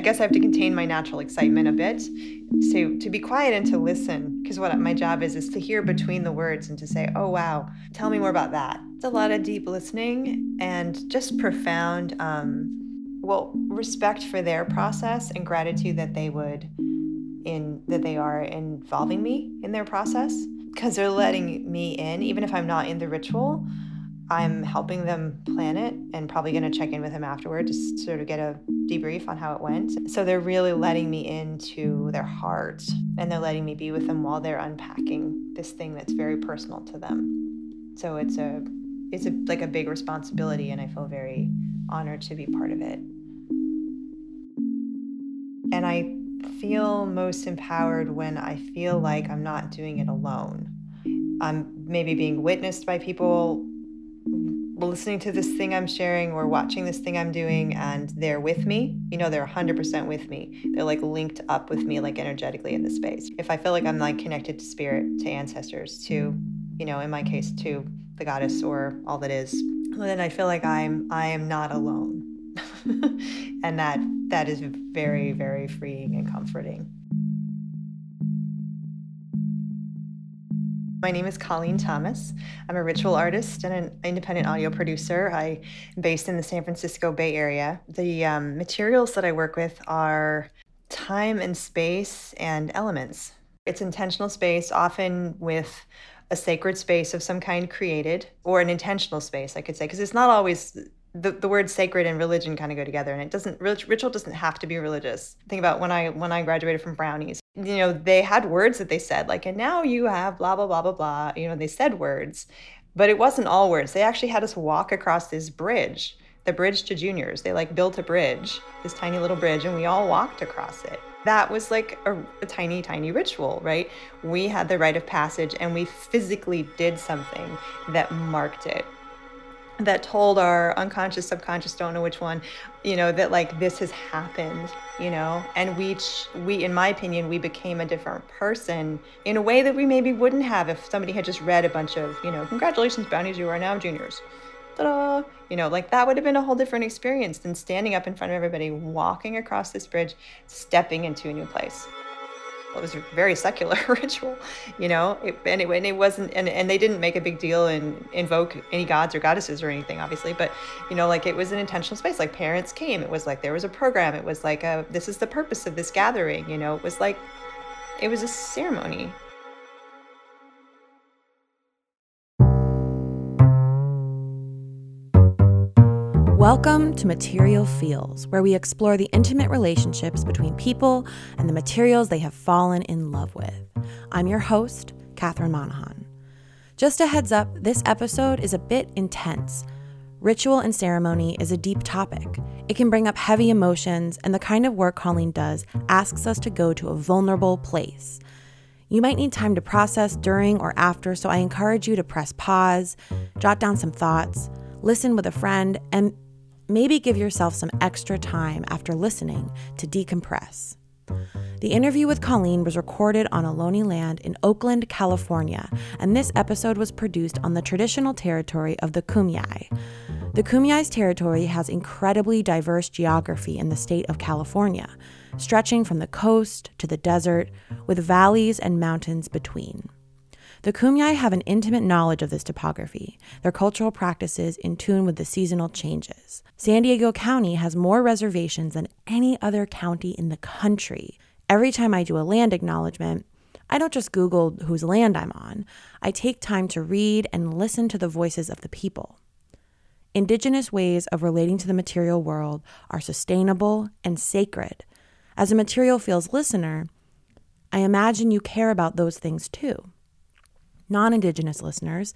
I guess I have to contain my natural excitement a bit to to be quiet and to listen because what my job is is to hear between the words and to say, "Oh wow, tell me more about that." It's a lot of deep listening and just profound um, well respect for their process and gratitude that they would in that they are involving me in their process because they're letting me in even if I'm not in the ritual. I'm helping them plan it and probably going to check in with him afterward to sort of get a debrief on how it went. So they're really letting me into their heart and they're letting me be with them while they're unpacking this thing that's very personal to them. So it's a it's a like a big responsibility and I feel very honored to be part of it. And I feel most empowered when I feel like I'm not doing it alone. I'm maybe being witnessed by people listening to this thing I'm sharing or watching this thing I'm doing and they're with me, you know, they're 100% with me. They're like linked up with me, like energetically in the space. If I feel like I'm like connected to spirit, to ancestors, to, you know, in my case, to the goddess or all that is, then I feel like I'm, I am not alone. and that, that is very, very freeing and comforting. My name is Colleen Thomas. I'm a ritual artist and an independent audio producer. I'm based in the San Francisco Bay Area. The um, materials that I work with are time and space and elements. It's intentional space, often with a sacred space of some kind created, or an intentional space, I could say, because it's not always the, the word sacred and religion kind of go together and it doesn't ritual doesn't have to be religious. Think about when i when i graduated from brownies. You know they had words that they said like and now you have blah blah blah blah blah you know they said words but it wasn't all words. They actually had us walk across this bridge the bridge to juniors. They like built a bridge this tiny little bridge and we all walked across it. That was like a, a tiny tiny ritual right? We had the rite of passage and we physically did something that marked it that told our unconscious subconscious don't know which one you know that like this has happened you know? And we we in my opinion we became a different person in a way that we maybe wouldn't have if somebody had just read a bunch of you know congratulations bounties you are now juniors. Ta-da! you know like that would have been a whole different experience than standing up in front of everybody walking across this bridge stepping into a new place it was a very secular ritual, you know. It, anyway, and it wasn't, and, and they didn't make a big deal and invoke any gods or goddesses or anything, obviously. But you know, like it was an intentional space. Like parents came. It was like there was a program. It was like a this is the purpose of this gathering. You know, it was like it was a ceremony. Welcome to Material Feels, where we explore the intimate relationships between people and the materials they have fallen in love with. I'm your host, Catherine Monahan. Just a heads up, this episode is a bit intense. Ritual and ceremony is a deep topic. It can bring up heavy emotions, and the kind of work Colleen does asks us to go to a vulnerable place. You might need time to process during or after, so I encourage you to press pause, jot down some thoughts, listen with a friend, and maybe give yourself some extra time after listening to decompress. The interview with Colleen was recorded on Ohlone land in Oakland, California, and this episode was produced on the traditional territory of the Kumeyaay. The Kumeyaay's territory has incredibly diverse geography in the state of California, stretching from the coast to the desert, with valleys and mountains between. The Kumeyaay have an intimate knowledge of this topography, their cultural practices in tune with the seasonal changes. San Diego County has more reservations than any other county in the country. Every time I do a land acknowledgement, I don't just Google whose land I'm on. I take time to read and listen to the voices of the people. Indigenous ways of relating to the material world are sustainable and sacred. As a material feels listener, I imagine you care about those things too non Indigenous listeners,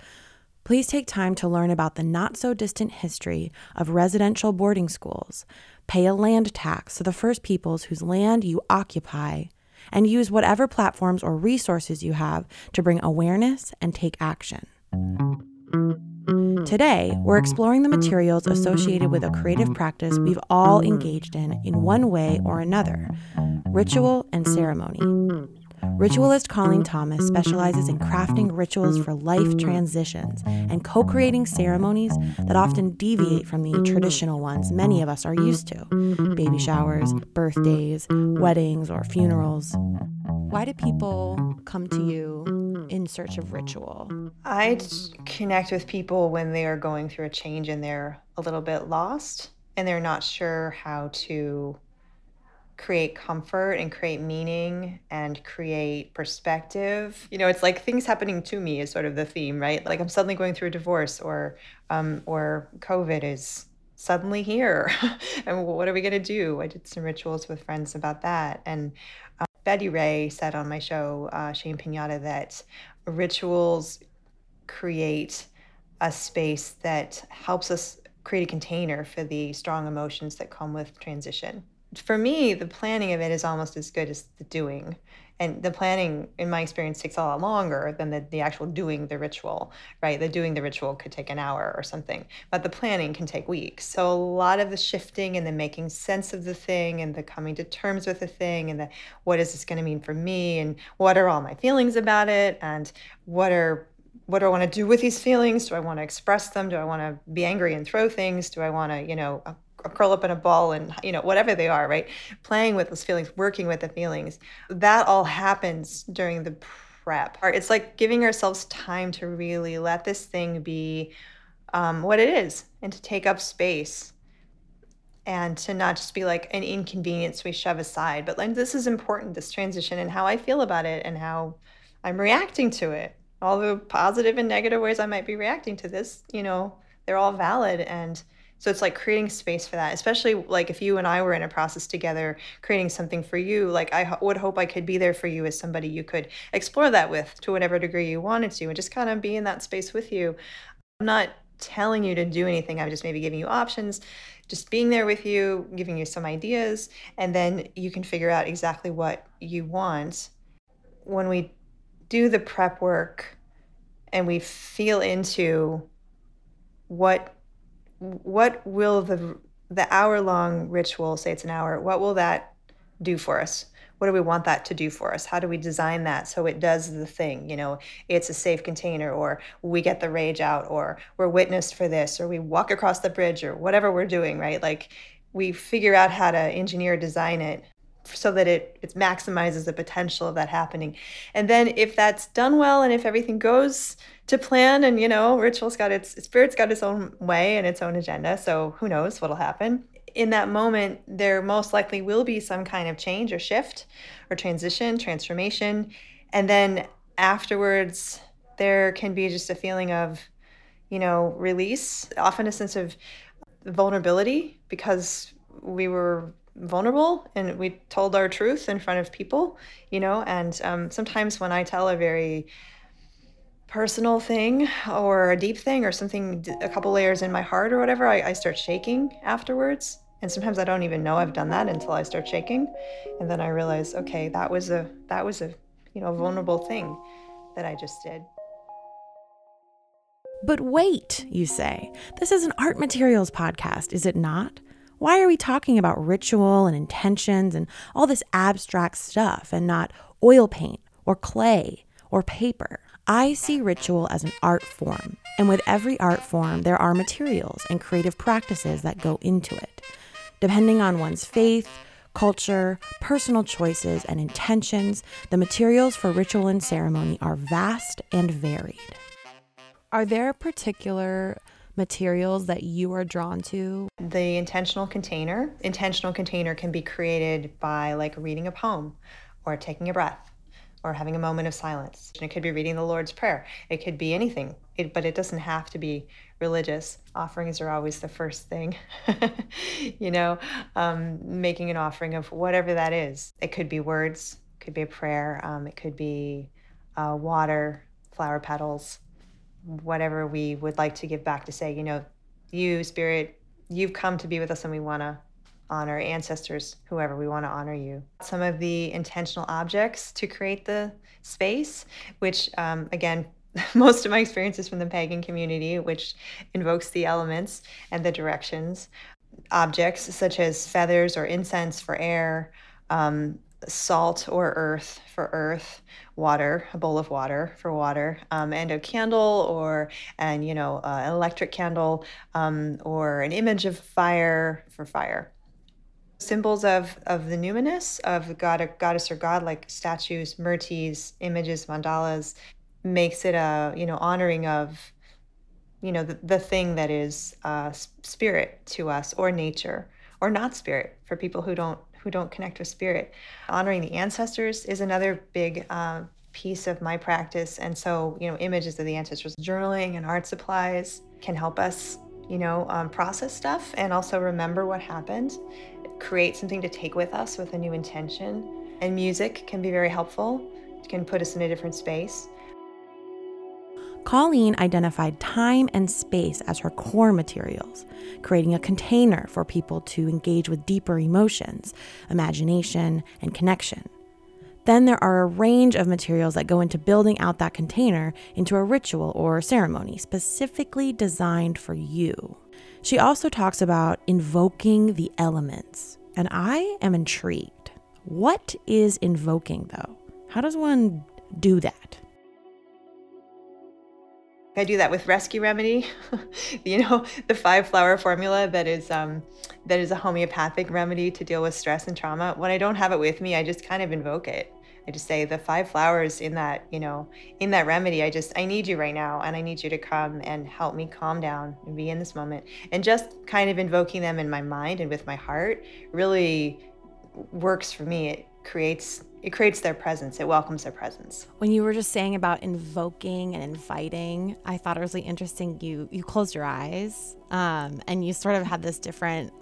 please take time to learn about the not so distant history of residential boarding schools, pay a land tax to the First Peoples whose land you occupy, and use whatever platforms or resources you have to bring awareness and take action. Today, we're exploring the materials associated with a creative practice we've all engaged in in one way or another ritual and ceremony. Ritualist Colleen Thomas specializes in crafting rituals for life transitions and co creating ceremonies that often deviate from the traditional ones many of us are used to baby showers, birthdays, weddings, or funerals. Why do people come to you in search of ritual? I connect with people when they are going through a change and they're a little bit lost and they're not sure how to create comfort and create meaning and create perspective. You know, it's like things happening to me is sort of the theme, right? Like I'm suddenly going through a divorce or um, or COVID is suddenly here. and what are we going to do? I did some rituals with friends about that. And um, Betty Ray said on my show, uh, Shane Pinata, that rituals create a space that helps us create a container for the strong emotions that come with transition for me, the planning of it is almost as good as the doing. And the planning, in my experience, takes a lot longer than the, the actual doing the ritual, right? The doing the ritual could take an hour or something, but the planning can take weeks. So a lot of the shifting and the making sense of the thing and the coming to terms with the thing and the what is this going to mean for me and what are all my feelings about it and what are what do I want to do with these feelings? Do I want to express them? Do I want to be angry and throw things? Do I want to, you know, curl up in a ball and you know whatever they are right? Playing with those feelings working with the feelings. That all happens during the prep it's like giving ourselves time to really let this thing be um, what it is and to take up space and to not just be like an inconvenience we shove aside but like this is important this transition and how i feel about it and how i'm reacting to it. All the positive and negative ways i might be reacting to this you know they're all valid and so it's like creating space for that, especially like if you and I were in a process together, creating something for you. Like I ho- would hope I could be there for you as somebody you could explore that with to whatever degree you wanted to, and just kind of be in that space with you. I'm not telling you to do anything. I'm just maybe giving you options, just being there with you, giving you some ideas, and then you can figure out exactly what you want. When we do the prep work and we feel into what what will the the hour long ritual say it's an hour what will that do for us? What do we want that to do for us? How do we design that so it does the thing? You know it's a safe container or we get the rage out or we're witnessed for this or we walk across the bridge or whatever we're doing right? Like we figure out how to engineer design it so that it it maximizes the potential of that happening. And then if that's done well and if everything goes to plan and you know ritual's got its spirit's got its own way and its own agenda so who knows what'll happen. In that moment there most likely will be some kind of change or shift or transition transformation. And then afterwards there can be just a feeling of you know release often a sense of vulnerability because we were vulnerable and we told our truth in front of people, you know. And um, sometimes when I tell a very personal thing or a deep thing or something a couple layers in my heart or whatever, I, I start shaking afterwards. And sometimes I don't even know I've done that until I start shaking, and then I realize, okay, that was a that was a you know vulnerable thing that I just did. But wait, you say, this is an art materials podcast, is it not? Why are we talking about ritual and intentions and all this abstract stuff and not oil paint or clay or paper? I see ritual as an art form, and with every art form, there are materials and creative practices that go into it. Depending on one's faith, culture, personal choices, and intentions, the materials for ritual and ceremony are vast and varied. Are there particular materials that you are drawn to? The intentional container. Intentional container can be created by like reading a poem or taking a breath or having a moment of silence. It could be reading the Lord's Prayer. It could be anything, it, but it doesn't have to be religious. Offerings are always the first thing, you know, um, making an offering of whatever that is. It could be words, it could be a prayer, um, it could be uh, water, flower petals, whatever we would like to give back to say, you know, you, Spirit, you've come to be with us and we want to honor ancestors, whoever we want to honor you. Some of the intentional objects to create the space, which um, again, most of my experience is from the pagan community, which invokes the elements and the directions. Objects such as feathers or incense for air, um, salt or earth for earth, water, a bowl of water for water, um, and a candle or and you know uh, an electric candle um, or an image of fire for fire. Symbols of of the numinous of god, goddess or god, like statues, murtis, images, mandalas, makes it a you know honoring of you know the, the thing that is uh, spirit to us or nature or not spirit for people who don't who don't connect with spirit. Honoring the ancestors is another big uh, piece of my practice. And so, you know, images of the ancestors, journaling and art supplies can help us, you know, um, process stuff and also remember what happened, create something to take with us with a new intention. And music can be very helpful, it can put us in a different space. Colleen identified time and space as her core materials, creating a container for people to engage with deeper emotions, imagination, and connection. Then there are a range of materials that go into building out that container into a ritual or ceremony specifically designed for you. She also talks about invoking the elements, and I am intrigued. What is invoking, though? How does one do that? I do that with Rescue Remedy, you know, the five flower formula that is um, that is a homeopathic remedy to deal with stress and trauma. When I don't have it with me, I just kind of invoke it. I just say the five flowers in that, you know, in that remedy. I just I need you right now, and I need you to come and help me calm down and be in this moment. And just kind of invoking them in my mind and with my heart really works for me. It creates it creates their presence. It welcomes their presence. When you were just saying about invoking and inviting i thought it was really interesting. You you closed your eyes um, and you sort of had this different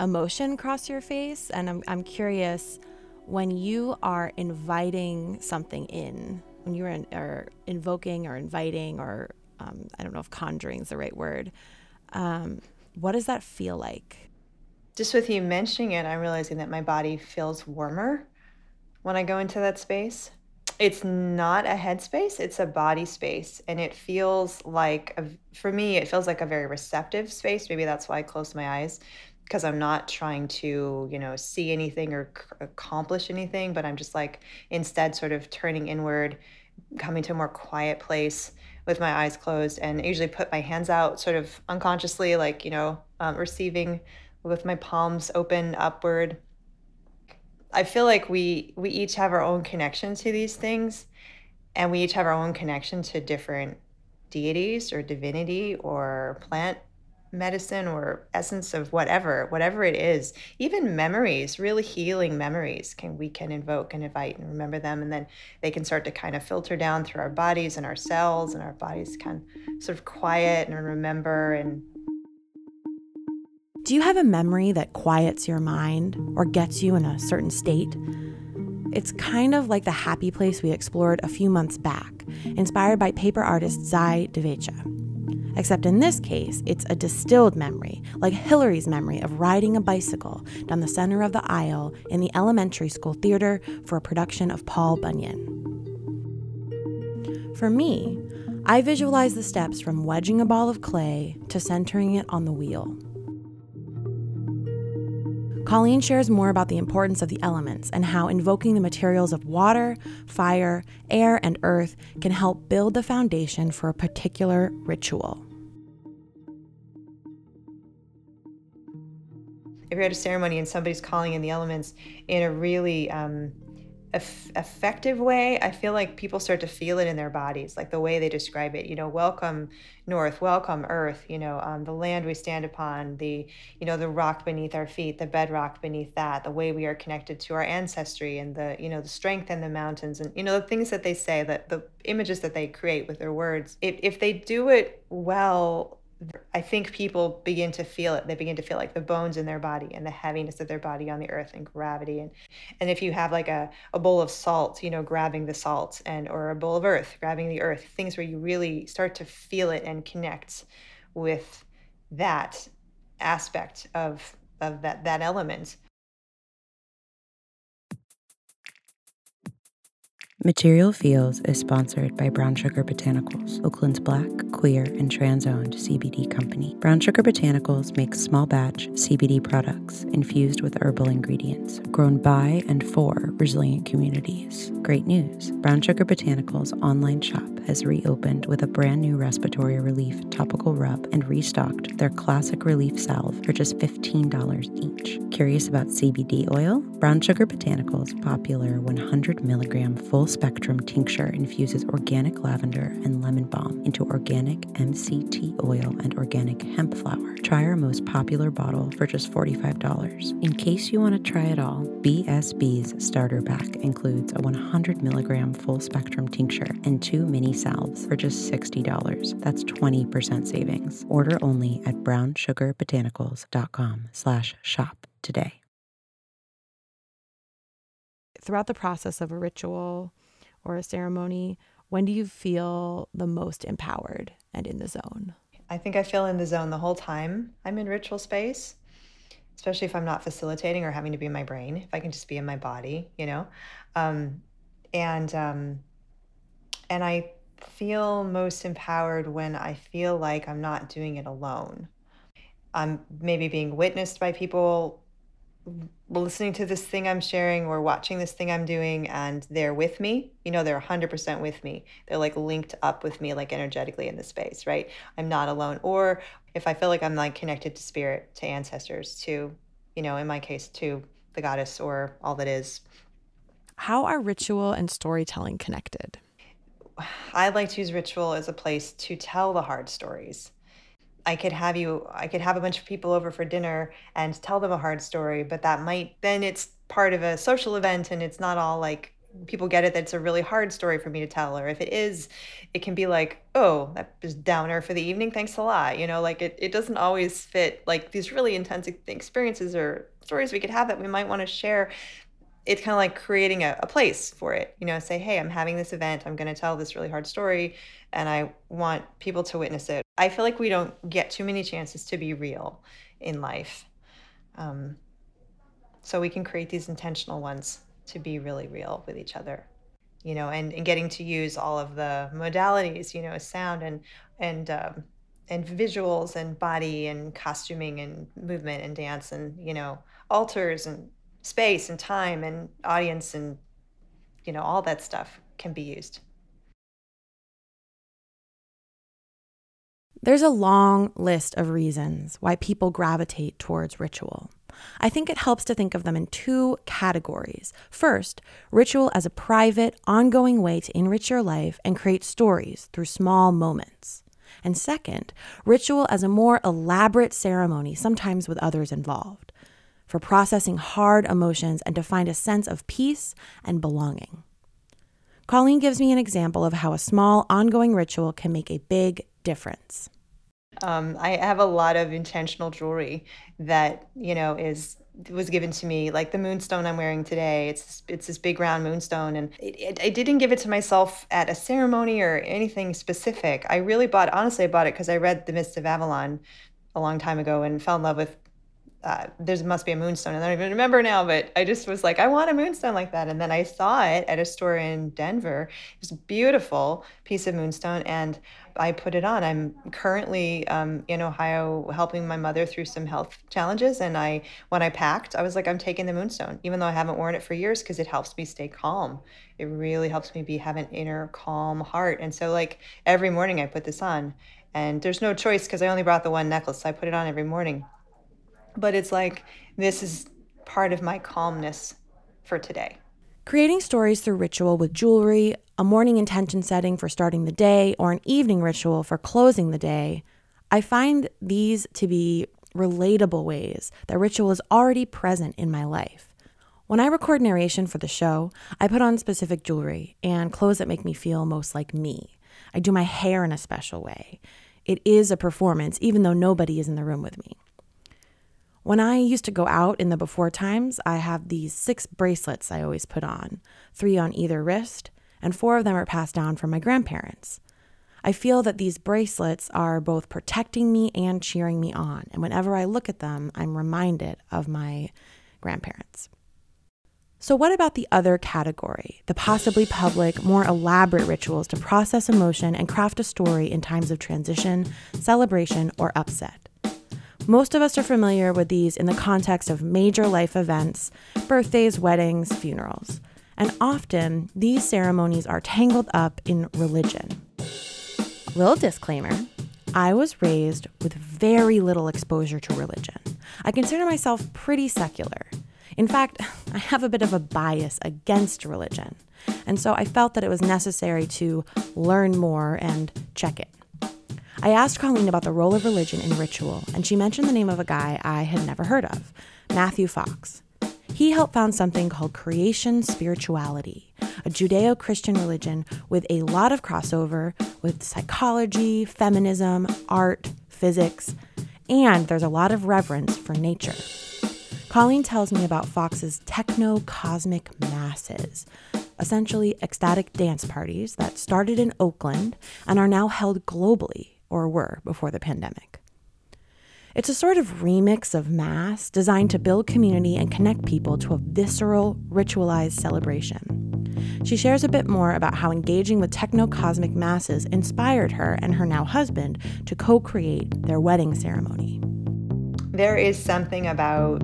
emotion cross your face. And i'm, I'm curious when you are inviting something in when you are in, or invoking or inviting or um, i don't know if conjuring is the right word um, what does that feel like just with you mentioning it, I'm realizing that my body feels warmer when I go into that space. It's not a head space, it's a body space. And it feels like, a, for me, it feels like a very receptive space. Maybe that's why I close my eyes because I'm not trying to, you know, see anything or c- accomplish anything, but I'm just like instead sort of turning inward, coming to a more quiet place with my eyes closed. And I usually put my hands out sort of unconsciously, like, you know, um, receiving with my palms open upward. I feel like we we each have our own connection to these things and we each have our own connection to different deities or divinity or plant medicine or essence of whatever whatever it is. Even memories really healing memories can we can invoke and invite and remember them and then they can start to kind of filter down through our bodies and our cells and our bodies can sort of quiet and remember and do you have a memory that quiets your mind or gets you in a certain state? It's kind of like the happy place we explored a few months back, inspired by paper artist Zai Devecha. Except in this case, it's a distilled memory, like Hillary's memory of riding a bicycle down the center of the aisle in the elementary school theater for a production of Paul Bunyan. For me, I visualize the steps from wedging a ball of clay to centering it on the wheel. Colleen shares more about the importance of the elements and how invoking the materials of water, fire, air, and earth can help build the foundation for a particular ritual. If you're at a ceremony and somebody's calling in the elements in a really um, effective way, I feel like people start to feel it in their bodies, like the way they describe it. You know, welcome North, welcome Earth. You know, um, the land we stand upon, the you know the rock beneath our feet, the bedrock beneath that, the way we are connected to our ancestry, and the you know the strength in the mountains, and you know the things that they say, that the images that they create with their words. If if they do it well I think people begin to feel it. They begin to feel like the bones in their body and the heaviness of their body on the earth and gravity. And and if you have like a, a bowl of salt, you know, grabbing the salt and or a bowl of earth, grabbing the earth, things where you really start to feel it and connect with that aspect of of that that element Material Feels is sponsored by Brown Sugar Botanicals, Oakland's black, queer, and trans owned CBD company. Brown Sugar Botanicals makes small batch CBD products infused with herbal ingredients, grown by and for resilient communities. Great news Brown Sugar Botanicals online shop has reopened with a brand new respiratory relief topical rub and restocked their classic relief salve for just $15 each. Curious about CBD oil? Brown Sugar Botanicals' popular 100 milligram full spectrum tincture infuses organic lavender and lemon balm into organic MCT oil and organic hemp flower. Try our most popular bottle for just $45. In case you want to try it all, BSB's starter pack includes a 100 milligram full spectrum tincture and two mini salves for just $60. That's 20% savings. Order only at brownsugarbotanicals.com slash shop today. Throughout the process of a ritual, or a ceremony, when do you feel the most empowered and in the zone? I think I feel in the zone the whole time I'm in ritual space, especially if I'm not facilitating or having to be in my brain, if I can just be in my body, you know? Um, and, um, and I feel most empowered when I feel like I'm not doing it alone. I'm maybe being witnessed by people listening to this thing I'm sharing or watching this thing I'm doing and they're with me, you know, they're 100% with me. They're like linked up with me, like energetically in the space, right? I'm not alone. Or if I feel like I'm like connected to spirit, to ancestors, to, you know, in my case, to the goddess or all that is. How are ritual and storytelling connected? I like to use ritual as a place to tell the hard stories I could have you, I could have a bunch of people over for dinner and tell them a hard story, but that might, then it's part of a social event and it's not all like people get it that it's a really hard story for me to tell. Or if it is, it can be like, oh, that is downer for the evening. Thanks a lot. You know, like it, it doesn't always fit like these really intense experiences or stories we could have that we might want to share it's kind of like creating a, a, place for it you know say hey i'm having this event i'm going to tell this really hard story and i want people to witness it I feel like we don't get too many chances to be real in life. Um, so we can create these intentional ones to be really real with each other, you know, and, and getting to use all of the modalities, you know, sound and and um, and visuals and body and costuming and movement and dance and you know altars and space and time and audience and you know all that stuff can be used. There's a long list of reasons why people gravitate towards ritual. I think it helps to think of them in two categories. First, ritual as a private, ongoing way to enrich your life and create stories through small moments. And second, ritual as a more elaborate ceremony, sometimes with others involved, for processing hard emotions and to find a sense of peace and belonging. Colleen gives me an example of how a small, ongoing ritual can make a big difference. Um, I have a lot of intentional jewelry that you know is was given to me, like the moonstone I'm wearing today. It's it's this big round moonstone, and it, it, I didn't give it to myself at a ceremony or anything specific. I really bought, honestly, I bought it because I read The Mists of Avalon a long time ago and fell in love with uh, there must be a moonstone. I don't even remember now, but I just was like, I want a moonstone like that. And then I saw it at a store in Denver. It was a beautiful piece of moonstone, and I put it on. I'm currently um, in Ohio helping my mother through some health challenges. And I, when I packed, I was like, I'm taking the moonstone, even though I haven't worn it for years, because it helps me stay calm. It really helps me be have an inner calm heart. And so, like every morning, I put this on. And there's no choice because I only brought the one necklace. So I put it on every morning but it's like this is part of my calmness for today. Creating stories through ritual with jewelry, a morning intention setting for starting the day, or an evening ritual for closing the day, I find these to be relatable ways that ritual is already present in my life. When I record narration for the show, I put on specific jewelry and clothes that make me feel most like me. I do my hair in a special way. It is a performance, even though nobody is in the room with me. When I used to go out in the before times, I have these six bracelets I always put on, three on either wrist, and four of them are passed down from my grandparents. I feel that these bracelets are both protecting me and cheering me on, and whenever I look at them, I'm reminded of my grandparents. So, what about the other category, the possibly public, more elaborate rituals to process emotion and craft a story in times of transition, celebration, or upset? Most of us are familiar with these in the context of major life events, birthdays, weddings, funerals. And often, these ceremonies are tangled up in religion. Little disclaimer I was raised with very little exposure to religion. I consider myself pretty secular. In fact, I have a bit of a bias against religion. And so I felt that it was necessary to learn more and check it. I asked Colleen about the role of religion in ritual, and she mentioned the name of a guy I had never heard of Matthew Fox. He helped found something called creation spirituality, a Judeo Christian religion with a lot of crossover with psychology, feminism, art, physics, and there's a lot of reverence for nature. Colleen tells me about Fox's techno cosmic masses, essentially ecstatic dance parties that started in Oakland and are now held globally or were before the pandemic. It's a sort of remix of Mass designed to build community and connect people to a visceral, ritualized celebration. She shares a bit more about how engaging with techno cosmic masses inspired her and her now husband to co create their wedding ceremony. There is something about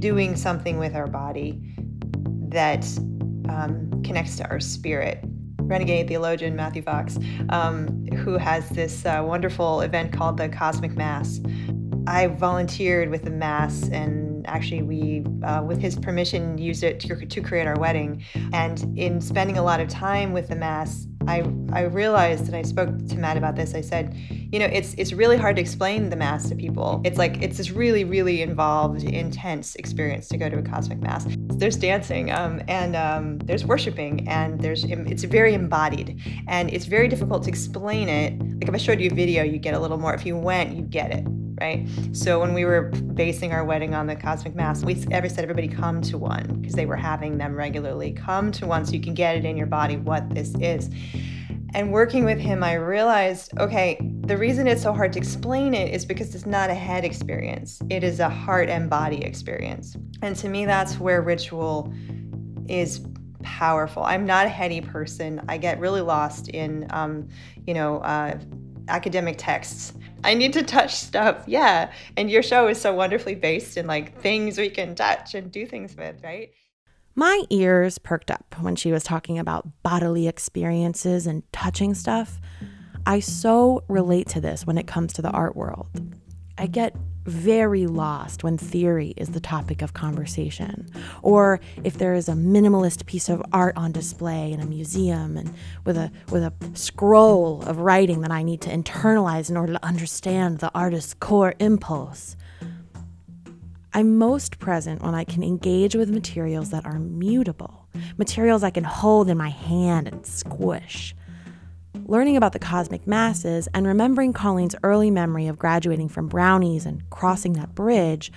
doing something with our body that um, connects to our spirit renegade theologian Matthew Fox, um, who has this uh, wonderful event called the Cosmic Mass. I volunteered with the Mass, and actually, we, uh, with his permission, used it to, to create our wedding. And in spending a lot of time with the Mass, I, I realized, and I spoke to Matt about this. I said, you know, it's it's really hard to explain the mass to people. It's like it's this really really involved, intense experience to go to a cosmic mass. There's dancing, um, and um, there's worshiping, and there's it's very embodied, and it's very difficult to explain it. Like if I showed you a video, you get a little more. If you went, you get it right? So when we were basing our wedding on the cosmic mass, we ever said everybody come to one because they were having them regularly. Come to one so you can get it in your body what this is. And working with him, I realized okay, the reason it's so hard to explain it is because it's not a head experience, it is a heart and body experience. And to me, that's where ritual is powerful. I'm not a heady person. I get really lost in, um, you know, uh, academic texts. I need to touch stuff, yeah. And your show is so wonderfully based in like things we can touch and do things with, right? My ears perked up when she was talking about bodily experiences and touching stuff. I so relate to this when it comes to the art world. I get very lost when theory is the topic of conversation, or if there is a minimalist piece of art on display in a museum and with a with a scroll of writing that I need to internalize in order to understand the artist's core impulse. I'm most present when I can engage with materials that are mutable, materials I can hold in my hand and squish. Learning about the cosmic masses and remembering Colleen's early memory of graduating from brownies and crossing that bridge,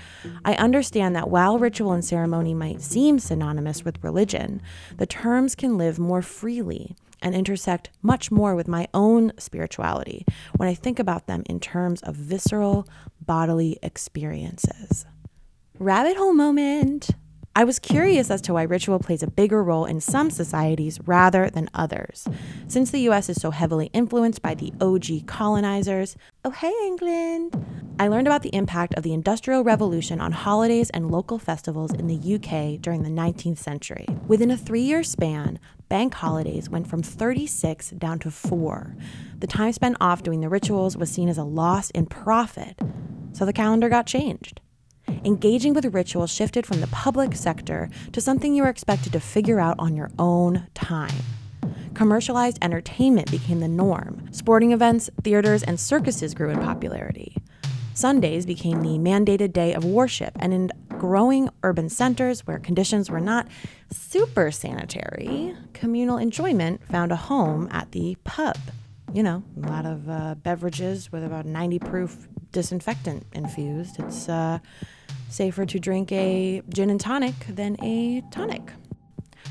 I understand that while ritual and ceremony might seem synonymous with religion, the terms can live more freely and intersect much more with my own spirituality when I think about them in terms of visceral bodily experiences. Rabbit hole moment. I was curious as to why ritual plays a bigger role in some societies rather than others. Since the US is so heavily influenced by the OG colonizers, oh hey England! I learned about the impact of the Industrial Revolution on holidays and local festivals in the UK during the 19th century. Within a three year span, bank holidays went from 36 down to four. The time spent off doing the rituals was seen as a loss in profit, so the calendar got changed engaging with rituals shifted from the public sector to something you were expected to figure out on your own time. Commercialized entertainment became the norm. Sporting events, theaters, and circuses grew in popularity. Sundays became the mandated day of worship, and in growing urban centers where conditions were not super sanitary, communal enjoyment found a home at the pub. You know, a lot of uh, beverages with about 90 proof disinfectant infused. It's uh, safer to drink a gin and tonic than a tonic.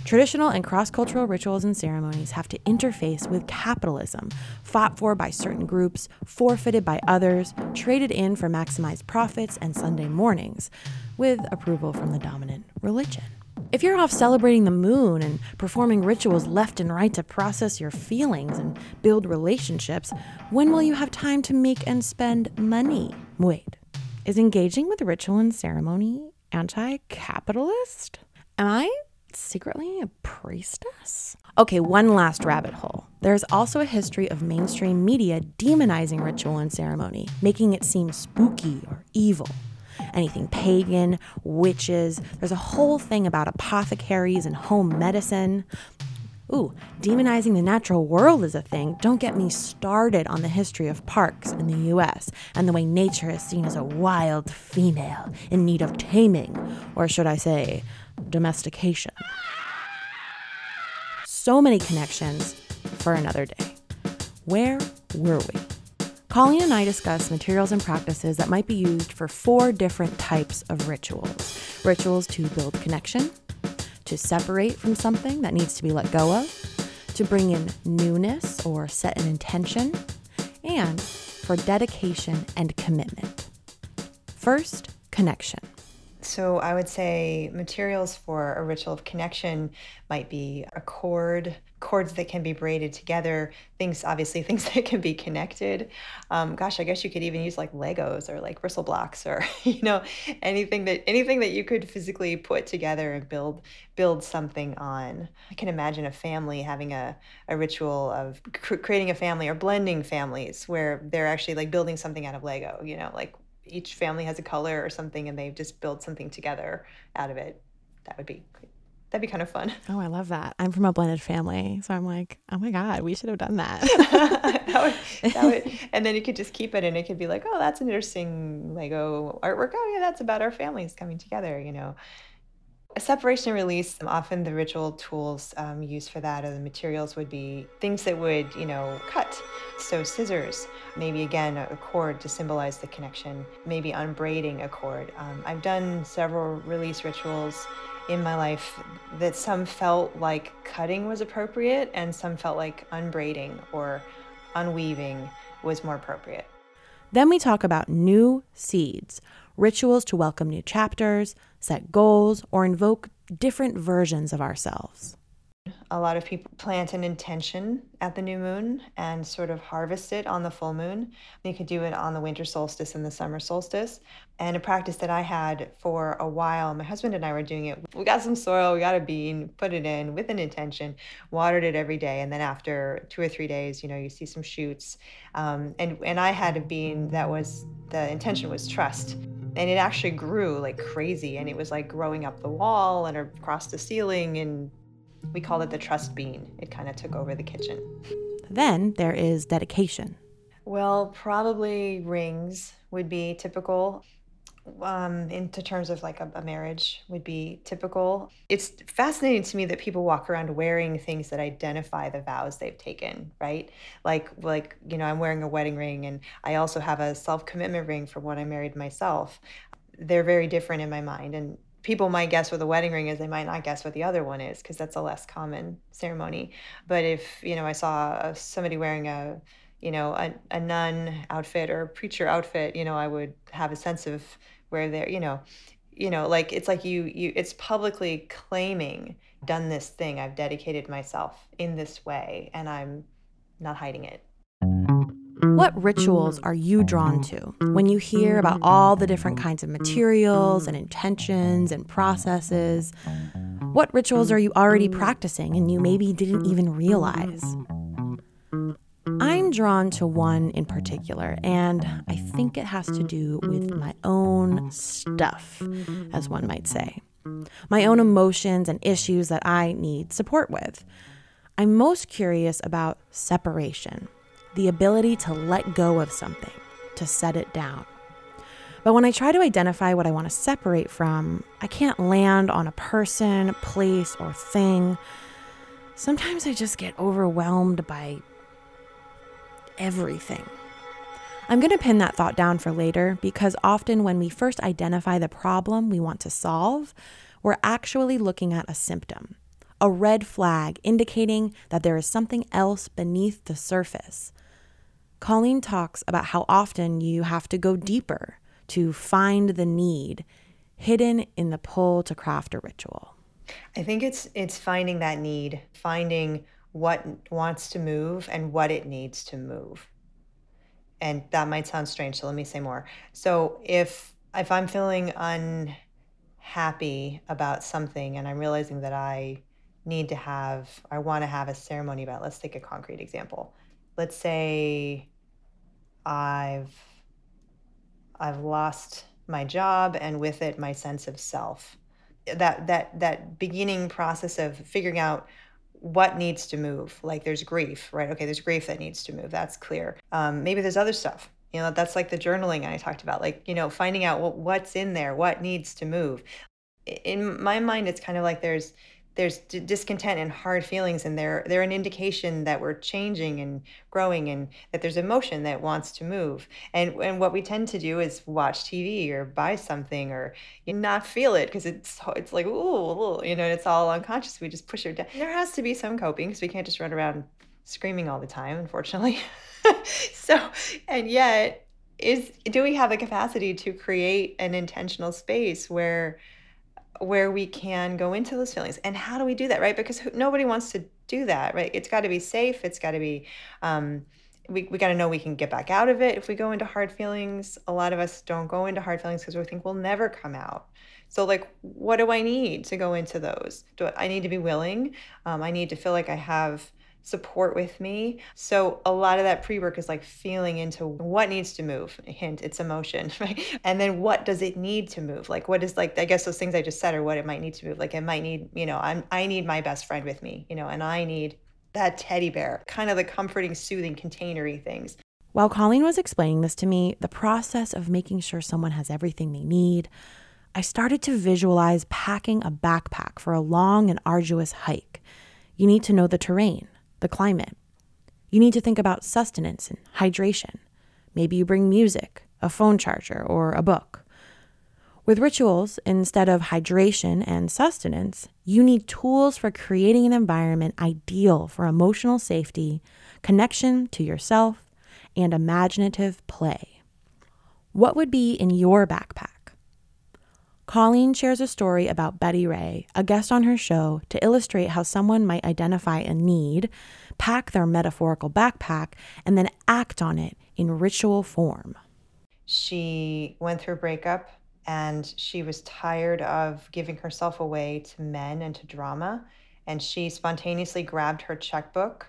Traditional and cross cultural rituals and ceremonies have to interface with capitalism, fought for by certain groups, forfeited by others, traded in for maximized profits and Sunday mornings, with approval from the dominant religion. If you're off celebrating the moon and performing rituals left and right to process your feelings and build relationships, when will you have time to make and spend money? Wait, is engaging with ritual and ceremony anti capitalist? Am I secretly a priestess? Okay, one last rabbit hole. There's also a history of mainstream media demonizing ritual and ceremony, making it seem spooky or evil anything pagan, witches. There's a whole thing about apothecaries and home medicine. Ooh, demonizing the natural world is a thing. Don't get me started on the history of parks in the US and the way nature is seen as a wild female in need of taming, or should I say, domestication. So many connections for another day. Where were we? Colleen and I discuss materials and practices that might be used for four different types of rituals rituals to build connection, to separate from something that needs to be let go of, to bring in newness or set an intention, and for dedication and commitment. First, connection. So I would say materials for a ritual of connection might be a cord, cords that can be braided together, things, obviously, things that can be connected. Um, gosh, I guess you could even use like Legos or like bristle blocks or, you know, anything that, anything that you could physically put together and build, build something on. I can imagine a family having a, a ritual of cr- creating a family or blending families where they're actually like building something out of Lego, you know, like each family has a color or something and they've just build something together out of it. That would be that'd be kind of fun. Oh, I love that. I'm from a blended family, so I'm like, oh my god, we should have done that. that, would, that would, and then you could just keep it, and it could be like, oh, that's an interesting Lego artwork. Oh yeah, that's about our families coming together. You know, a separation release, often the ritual tools um, used for that or the materials would be things that would, you know, cut. So scissors, maybe again a cord to symbolize the connection, maybe unbraiding a cord. Um, I've done several release rituals in my life that some felt like cutting was appropriate and some felt like unbraiding or unweaving was more appropriate. Then we talk about new seeds, rituals to welcome new chapters, set goals, or invoke different versions of ourselves. A lot of people plant an intention at the new moon and sort of harvest it on the full moon. You could do it on the winter solstice and the summer solstice. And a practice that I had for a while, my husband and I were doing it. We got some soil, we got a bean, put it in with an intention, watered it every day. And then after two or three days, you know, you see some shoots. Um, and, and I had a bean that was, the intention was trust and it actually grew like crazy and it was like growing up the wall and across the ceiling and we called it the trust bean it kind of took over the kitchen then there is dedication well probably rings would be typical um, into terms of like a, a, marriage would be typical. It's fascinating to me that people walk around wearing things that identify the vows they've taken, right? Like like you know, I'm wearing a wedding ring, and I also have a self commitment ring from when I married myself. They're very different in my mind, and people might guess what the wedding ring is they might not guess what the other one is because that's a less common ceremony. But if you know i saw uh, somebody wearing a you know a, a nun outfit or a preacher outfit you know i would have a sense of where they're you know you know like it's like you you it's publicly claiming done this thing. I've dedicated myself in this way and i'm not hiding it what rituals are you drawn to when you hear about all the different kinds of materials and intentions and processes? What rituals are you already practicing and you maybe didn't even realize? I'm drawn to one in particular, and I think it has to do with my own stuff, as one might say. My own emotions and issues that I need support with. I'm most curious about separation, the ability to let go of something, to set it down. But when I try to identify what I want to separate from, I can't land on a person, place, or thing. Sometimes I just get overwhelmed by everything. I'm going to pin that thought down for later because often when we first identify the problem we want to solve, we're actually looking at a symptom. a red flag indicating that there is something else beneath the surface. Colleen talks about how often you have to go deeper to find the need hidden in the pull to craft a ritual. I think it's it's finding that need, finding what wants to move and what it needs to move. And that might sound strange, so let me say more. So if if I'm feeling unhappy about something and I'm realizing that I need to have I want to have a ceremony about, let's take a concrete example. Let's say I've I've lost my job and with it my sense of self. That that that beginning process of figuring out what needs to move. Like there's grief, right? Okay, there's grief that needs to move. That's clear. Um, maybe there's other stuff. You know, that's like the journaling I talked about. Like you know, finding out what, what's in there, what needs to move. In my mind, it's kind of like there's there's d- discontent and hard feelings and they're they're an indication that we're changing and growing and that there's emotion that wants to move. And and what we tend to do is watch TV or buy something or not feel it because it's it's like ooh, you know it's all unconscious. We just push it down. There has to be some coping because we can't just run around screaming all the time unfortunately. So and yet is do we have the capacity to create an intentional space where where we can go into those feelings. And how do we do that right? Because nobody wants to do that right? It's got to be safe it's got to be um, we, we got to know we can get back out of it. If we go into hard feelings a lot of us don't go into hard feelings because we think we'll never come out. So like what do i need to go into those? Do i, I need to be willing? Um, i need to feel like i have support with me. So a lot of that pre-work is like feeling into what needs to move. Hint, it's emotion, right? And then what does it need to move? Like what is like I guess those things I just said are what it might need to move. Like it might need, you know, I'm I need my best friend with me, you know, and I need that teddy bear, kind of the comforting, soothing, containery things. While Colleen was explaining this to me, the process of making sure someone has everything they need, I started to visualize packing a backpack for a long and arduous hike. You need to know the terrain, the climate. You need to think about sustenance and hydration. Maybe you bring music, a phone charger, or a book. With rituals, instead of hydration and sustenance, you need tools for creating an environment ideal for emotional safety, connection to yourself, and imaginative play. What would be in your backpack? Colleen shares a story about Betty Ray, a guest on her show, to illustrate how someone might identify a need, pack their metaphorical backpack, and then act on it in ritual form. She went through a breakup and she was tired of giving herself away to men and to drama. And she spontaneously grabbed her checkbook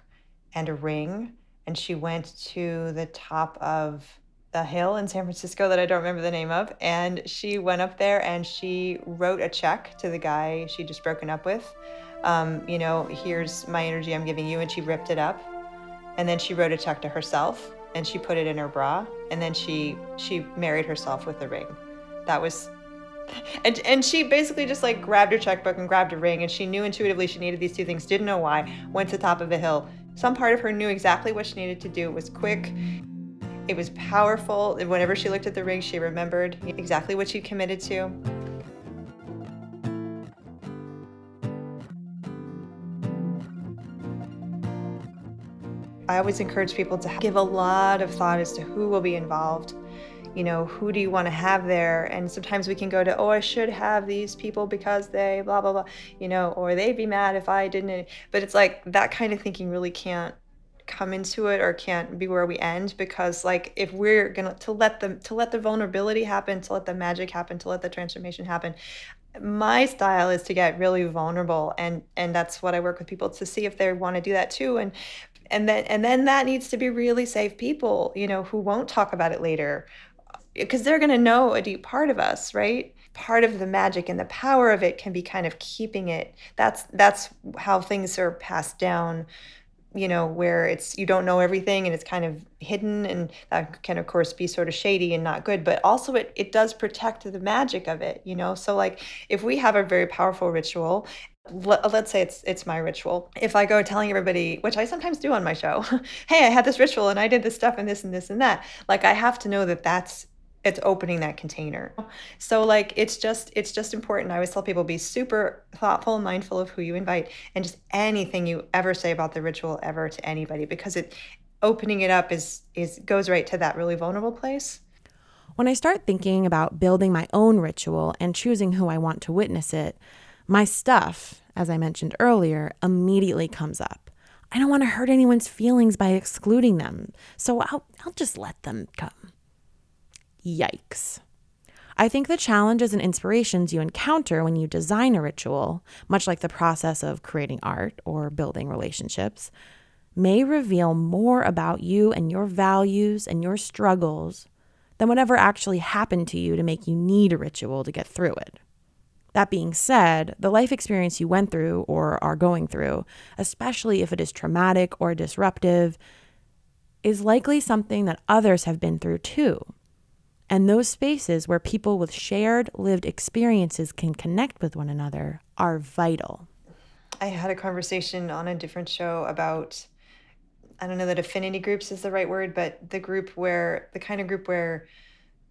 and a ring and she went to the top of a hill in San Francisco that I don't remember the name of. And she went up there and she wrote a check to the guy she just broken up with. Um, you know, here's my energy I'm giving you. And she ripped it up. And then she wrote a check to herself and she put it in her bra. And then she she married herself with a ring. That was and and she basically just like grabbed her checkbook and grabbed a ring and she knew intuitively she needed these two things didn't know why went to the top of a hill some part of her knew exactly what she needed to do it was quick it was powerful. Whenever she looked at the ring, she remembered exactly what she committed to. I always encourage people to give a lot of thought as to who will be involved. You know, who do you want to have there? And sometimes we can go to, oh, I should have these people because they blah, blah, blah, you know, or they'd be mad if I didn't. But it's like that kind of thinking really can't come into it or can't be where we end because like if we're gonna to let them to let the vulnerability happen to let the magic happen to let the transformation happen my style is to get really vulnerable and and that's what i work with people to see if they want to do that too. And and then and then that needs to be really safe people you know who won't talk about it later uh, because they're going to know a deep part of us right? Part of the magic and the power of it can be kind of keeping it. That's that's how things are passed down you know, where it's you don't know everything and it's kind of hidden and that can of course be sort of shady and not good, but also it it does protect the magic of it, you know. So like if we have a very powerful ritual let's say it's it's my ritual if i go telling everybody which i sometimes do on my show hey i had this ritual and i did this stuff and this and this and that like i have to know that that's it's opening that container. So like it's just it's just important. I always tell people be super thoughtful and mindful of who you invite and just anything you ever say about the ritual ever to anybody because it opening it up is is goes right to that really vulnerable place. When i start thinking about building my own ritual and choosing who i want to witness it my stuff as i mentioned earlier immediately comes up. I don't want to hurt anyone's feelings by excluding them. So i'll, I'll just let them come Yikes. I think the challenges and inspirations you encounter when you design a ritual, much like the process of creating art or building relationships, may reveal more about you and your values and your struggles than whatever actually happened to you to make you need a ritual to get through it. That being said, the life experience you went through or are going through, especially if it is traumatic or disruptive, is likely something that others have been through too. And those spaces where people with shared lived experiences can connect with one another are vital. I had a conversation on a different show about I don't know that affinity groups is the right word, but the group where the kind of group where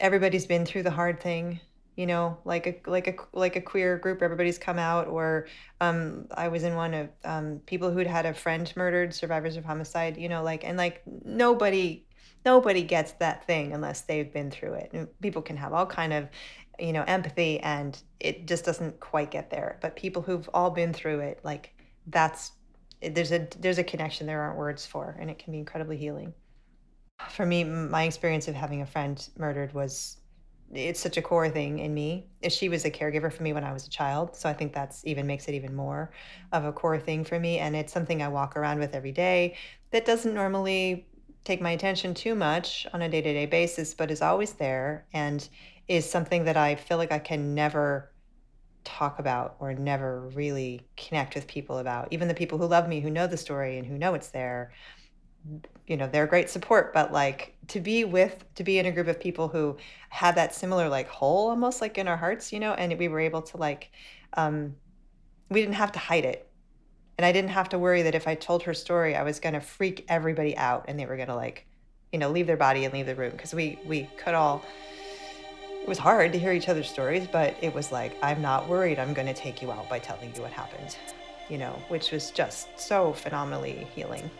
everybody's been through the hard thing, you know, like a like a like a queer group, where everybody's come out. Or um, I was in one of um, people who'd had a friend murdered, survivors of homicide, you know, like and like nobody nobody gets that thing unless they've been through it. And people can have all kind of, you know, empathy and it just doesn't quite get there. But people who've all been through it, like that's there's a there's a connection there aren't words for and it can be incredibly healing. For me, my experience of having a friend murdered was it's such a core thing in me. She was a caregiver for me when I was a child, so I think that's even makes it even more of a core thing for me and it's something I walk around with every day that doesn't normally take my attention too much on a day to day basis, but is always there and is something that I feel like I can never talk about or never really connect with people about. Even the people who love me, who know the story and who know it's there, you know, they're great support. But like to be with, to be in a group of people who have that similar like hole almost like in our hearts, you know, and we were able to like, um, we didn't have to hide it and I didn't have to worry that if I told her story, I was going to freak everybody out and they were going to like, you know, leave their body and leave the room because we we could all. It was hard to hear each other's stories, but it was like, I'm not worried. I'm going to take you out by telling you what happened, you know, which was just so phenomenally healing.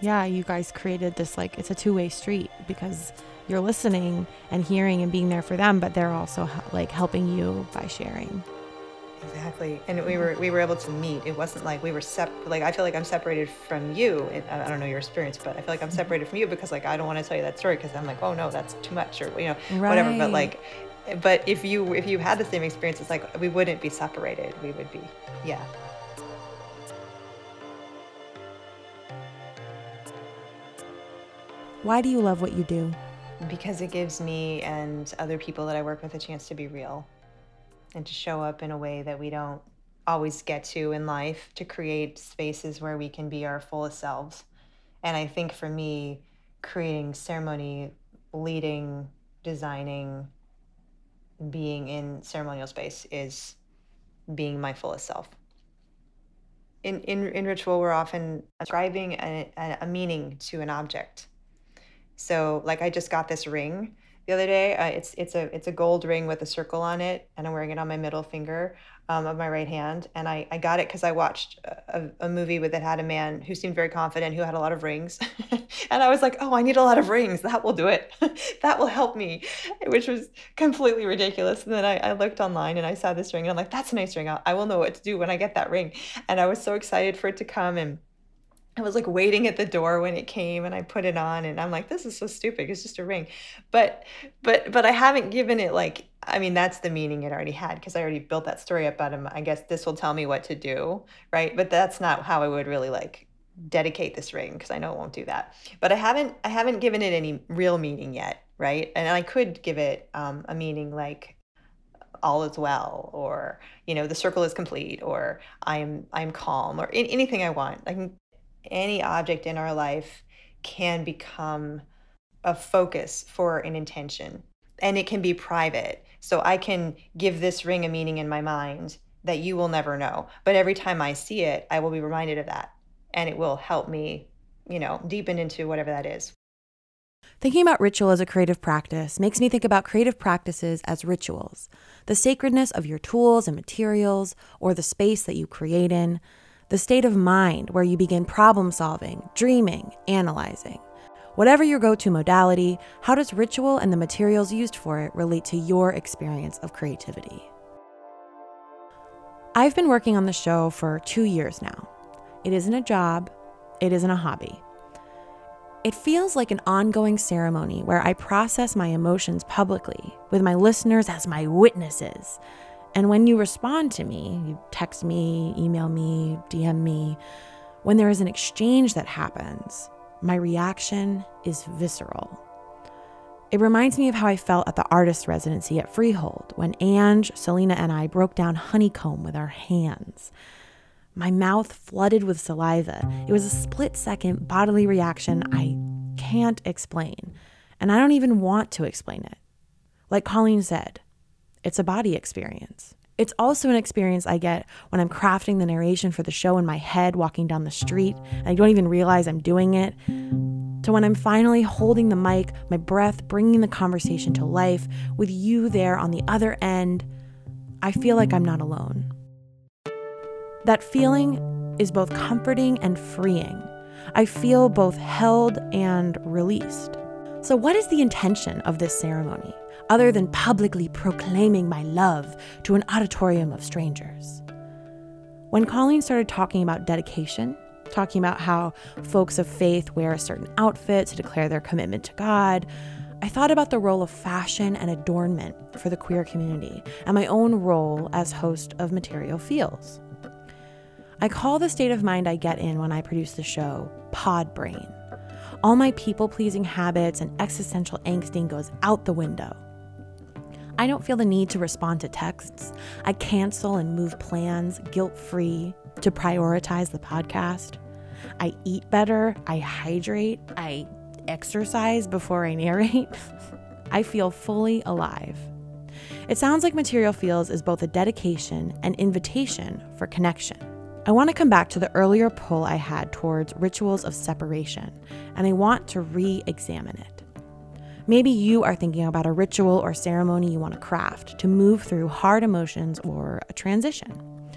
Yeah, you guys created this like it's a two way street because you're listening and hearing and being there for them, but they're also like helping you by sharing. Exactly, and we were we were able to meet. It wasn't like we were sep. Like I feel like I'm separated from you. I don't know your experience, but I feel like I'm mm-hmm. separated from you because like I don't want to tell you that story because I'm like, oh no, that's too much, or you know, right. whatever. But like, but if you if you had the same experience, it's like we wouldn't be separated. We would be, yeah. Why do you love what you do? Because it gives me and other people that I work with a chance to be real and to show up in a way that we don't always get to in life to create spaces where we can be our fullest selves. And I think for me, creating ceremony, leading, designing, being in ceremonial space is being my fullest self. In, in, in ritual, we're often ascribing a, a meaning to an object. So, like, I just got this ring the other day. Uh, it's it's a it's a gold ring with a circle on it, and I'm wearing it on my middle finger um, of my right hand. And I, I got it because I watched a, a movie with that had a man who seemed very confident, who had a lot of rings, and I was like, oh, I need a lot of rings. That will do it. that will help me, which was completely ridiculous. And then I, I looked online and I saw this ring, and I'm like, that's a nice ring. I'll, I will know what to do when I get that ring. And I was so excited for it to come and I was like waiting at the door when it came and I put it on and I'm like this is so stupid it's just a ring. But but but I haven't given it like I mean that's the meaning it already had because I already built that story up out of I guess this will tell me what to do right? But that's not how I would really like dedicate this ring because I know it won't do that. But I haven't I haven't given it any real meaning yet right? And I could give it um, a meaning like all is well or you know the circle is complete or i'm i'm calm or anything i want. I can any object in our life can become a focus for an intention and it can be private. So I can give this ring a meaning in my mind that you will never know. But every time I see it, I will be reminded of that and it will help me, you know, deepen into whatever that is. Thinking about ritual as a creative practice makes me think about creative practices as rituals the sacredness of your tools and materials, or the space that you create in, the state of mind where you begin problem solving, dreaming, analyzing. Whatever your go to modality, how does ritual and the materials used for it relate to your experience of creativity? I've been working on the show for two years now. It isn't a job, it isn't a hobby. It feels like an ongoing ceremony where I process my emotions publicly with my listeners as my witnesses. And when you respond to me, you text me, email me, DM me, when there is an exchange that happens, my reaction is visceral. It reminds me of how I felt at the artist residency at Freehold when Ange, Selena, and I broke down honeycomb with our hands. My mouth flooded with saliva. It was a split second bodily reaction I can't explain. And I don't even want to explain it. Like Colleen said, it's a body experience. It's also an experience I get when I'm crafting the narration for the show in my head, walking down the street, and I don't even realize I'm doing it, to when I'm finally holding the mic, my breath bringing the conversation to life, with you there on the other end. I feel like I'm not alone. That feeling is both comforting and freeing. I feel both held and released. So, what is the intention of this ceremony, other than publicly proclaiming my love to an auditorium of strangers? When Colleen started talking about dedication, talking about how folks of faith wear a certain outfit to declare their commitment to God, I thought about the role of fashion and adornment for the queer community and my own role as host of Material Feels. I call the state of mind I get in when I produce the show pod brain. All my people pleasing habits and existential angsting goes out the window. I don't feel the need to respond to texts. I cancel and move plans guilt free to prioritize the podcast. I eat better. I hydrate. I exercise before I narrate. I feel fully alive. It sounds like Material Feels is both a dedication and invitation for connection. I want to come back to the earlier pull I had towards rituals of separation, and I want to re examine it. Maybe you are thinking about a ritual or ceremony you want to craft to move through hard emotions or a transition.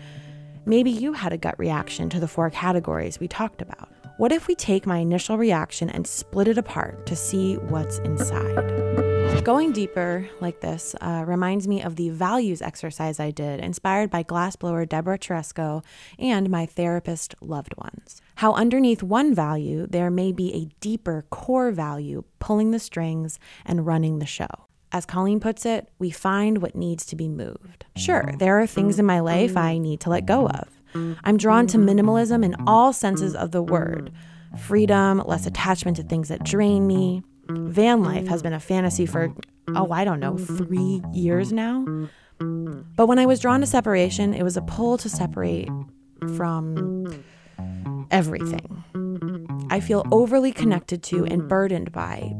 Maybe you had a gut reaction to the four categories we talked about. What if we take my initial reaction and split it apart to see what's inside? Going deeper like this uh, reminds me of the values exercise I did, inspired by glassblower Deborah Czeresko and my therapist loved ones. How underneath one value, there may be a deeper core value pulling the strings and running the show. As Colleen puts it, we find what needs to be moved. Sure, there are things in my life I need to let go of. I'm drawn to minimalism in all senses of the word freedom, less attachment to things that drain me, Van life has been a fantasy for, oh, I don't know, three years now. But when I was drawn to separation, it was a pull to separate from everything. I feel overly connected to and burdened by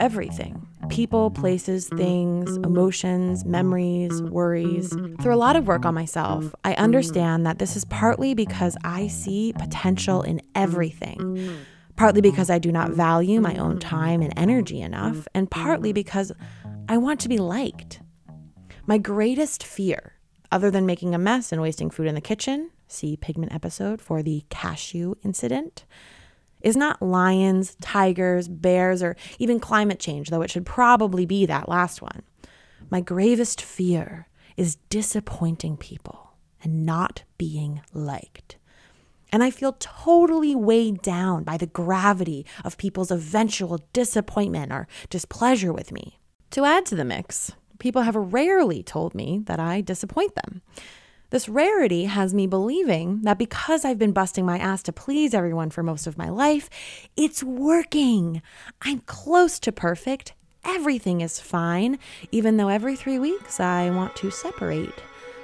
everything people, places, things, emotions, memories, worries. Through a lot of work on myself, I understand that this is partly because I see potential in everything partly mm-hmm. because I do not value my own mm-hmm. time and energy enough, mm-hmm. and partly because I want to be liked. My greatest fear, other than making a mess and wasting food in the kitchen, see pigment episode for the cashew incident, is not lions, tigers, bears, or even climate change, though it should probably be that last one. My gravest fear is disappointing people and not being liked. And I feel totally weighed down by the gravity of people's eventual disappointment or displeasure with me. To add to the mix, people have rarely told me that I disappoint them. This rarity has me believing that because I've been busting my ass to please everyone for most of my life, it's working. I'm close to perfect. Everything is fine, even though every three weeks I want to separate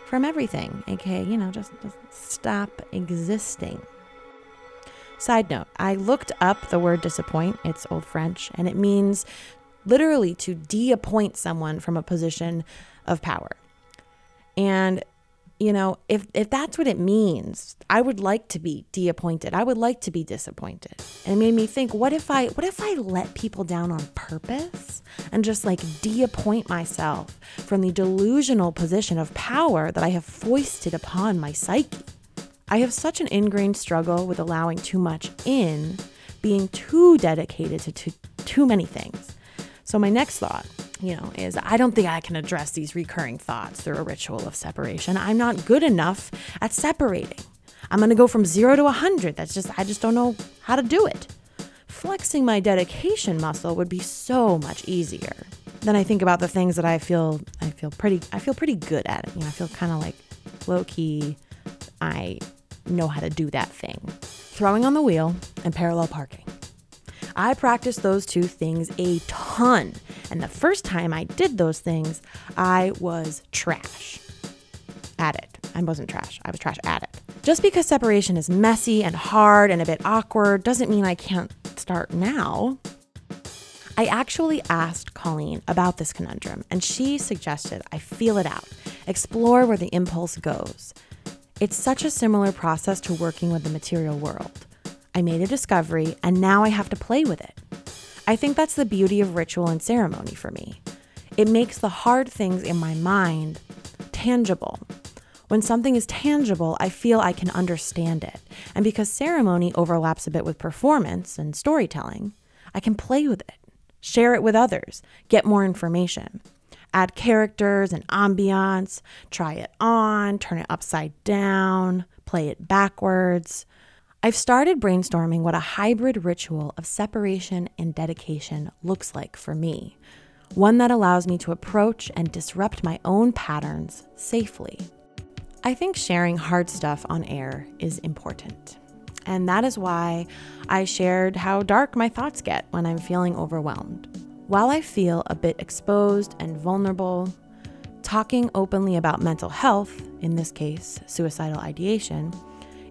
from everything, aka, you know, just, just stop existing. Side note, I looked up the word disappoint, it's Old French, and it means literally to de-appoint someone from a position of power. And you know, if if that's what it means, I would like to be de-appointed. I would like to be disappointed. And it made me think, what if I what if I let people down on purpose and just like de-appoint myself from the delusional position of power that I have foisted upon my psyche? I have such an ingrained struggle with allowing too much in, being too dedicated to too, too many things. So my next thought you know, is I don't think I can address these recurring thoughts through a ritual of separation. I'm not good enough at separating. I'm going to go from 0 to a 100. That's just I just don't know how to do it. Flexing my dedication muscle would be so much easier. Then I think about the things that I feel I feel pretty I feel pretty good at it. You know, I feel kind of like low key I know how to do that thing. Throwing on the wheel and parallel parking. I practiced those two things a ton. And the first time I did those things, I was trash at it. I wasn't trash, I was trash at it. Just because separation is messy and hard and a bit awkward doesn't mean I can't start now. I actually asked Colleen about this conundrum, and she suggested I feel it out, explore where the impulse goes. It's such a similar process to working with the material world. I made a discovery, and now I have to play with it. I think that's the beauty of ritual and ceremony for me. It makes the hard things in my mind tangible. When something is tangible, I feel I can understand it. And because ceremony overlaps a bit with performance and storytelling, I can play with it, share it with others, get more information, add characters and ambiance, try it on, turn it upside down, play it backwards. I've started brainstorming what a hybrid ritual of separation and dedication looks like for me, one that allows me to approach and disrupt my own patterns safely. I think sharing hard stuff on air is important. And that is why I shared how dark my thoughts get when I'm feeling overwhelmed. While I feel a bit exposed and vulnerable, talking openly about mental health, in this case, suicidal ideation,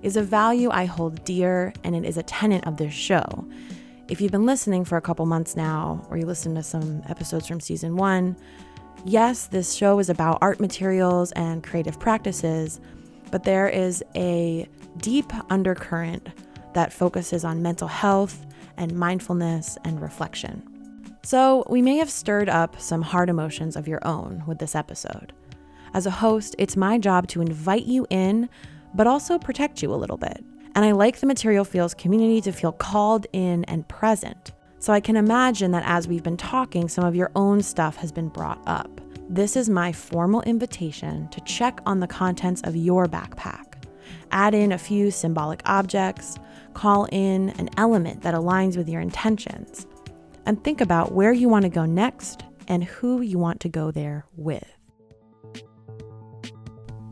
is a value I hold dear and it is a tenet of this show. If you've been listening for a couple months now, or you listen to some episodes from season one, yes, this show is about art materials and creative practices, but there is a deep undercurrent that focuses on mental health and mindfulness and reflection. So, we may have stirred up some hard emotions of your own with this episode. As a host, it's my job to invite you in but also protect you a little bit. And I like the Material Feels community to feel called in and present. So I can imagine that as we've been talking, some of your own stuff has been brought up. This is my formal invitation to check on the contents of your backpack. Add in a few symbolic objects, call in an element that aligns with your intentions, and think about where you want to go next and who you want to go there with.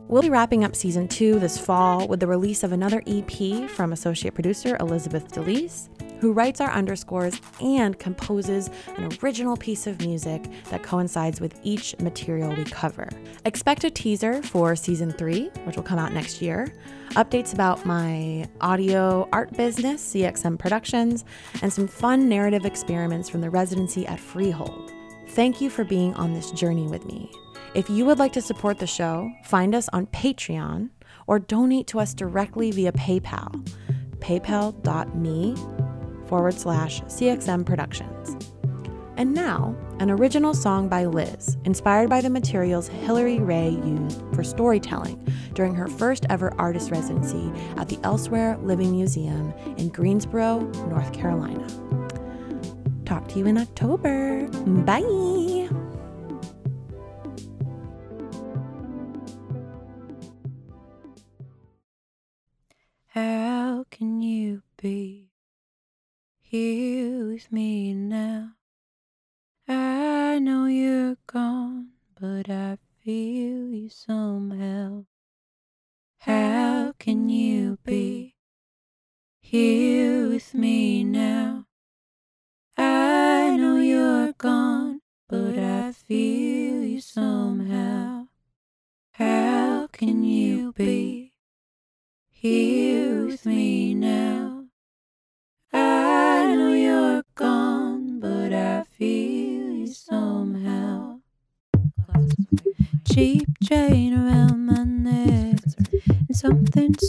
We'll be wrapping up season two this fall with the release of another EP from associate producer Elizabeth DeLise, who writes our underscores and composes an original piece of music that coincides with each material we cover. Expect a teaser for season three, which will come out next year, updates about my audio art business, CXM Productions, and some fun narrative experiments from the residency at Freehold. Thank you for being on this journey with me. If you would like to support the show, find us on Patreon or donate to us directly via PayPal, paypal.me forward slash CXM Productions. And now, an original song by Liz, inspired by the materials Hilary Ray used for storytelling during her first ever artist residency at the Elsewhere Living Museum in Greensboro, North Carolina. Talk to you in October. Bye. With me now? I know you're gone, but I feel you somehow. How can you be here with me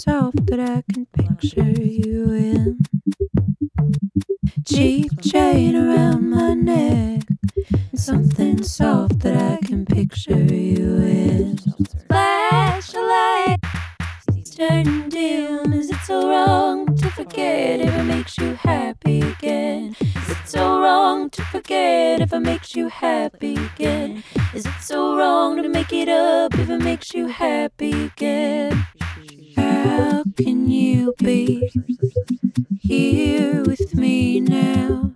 soft that I can picture you in. Cheap chain around my neck, and something soft that I can picture you in. Flash a light, it's turning dim. Is it so wrong to forget if it makes you happy again? Is it so wrong to forget if it makes you happy again? Is it so wrong to make it up if it makes you happy again? How can you be here with me now?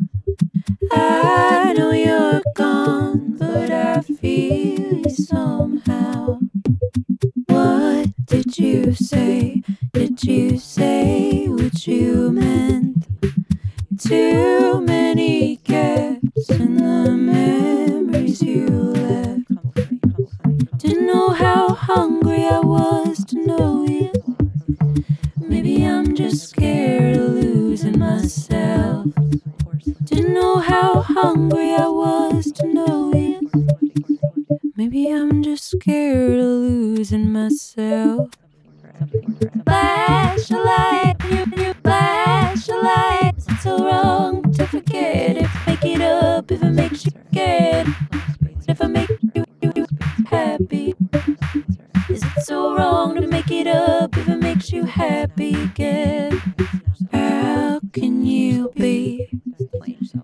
I know you're gone, but I feel you somehow. What did you say? Did you say what you meant? Too many gaps in the memories you left. Didn't know how hungry I was Scared of losing myself. Didn't know how hungry I was to know you. Maybe I'm just scared of losing myself. Flash a light, you, flash a light. Is it so wrong to forget if make it up if it makes you scared? If I make you, you, you happy, is it so wrong to make it up you happy again? How can you be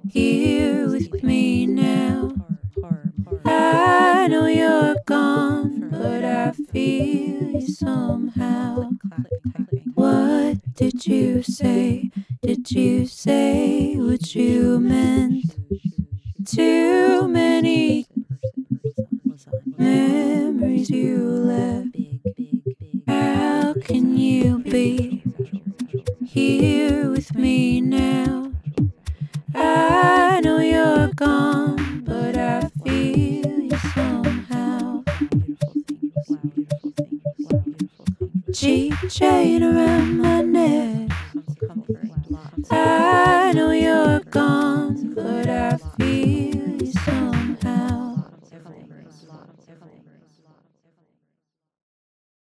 here with me now? I know you're gone, but I feel you somehow. What did you say? Did you say what you meant? Too many memories you left. How can you be here with me now? I know you're gone, but I feel you somehow. Cheap chain around my neck. I know you're gone, but I feel you somehow.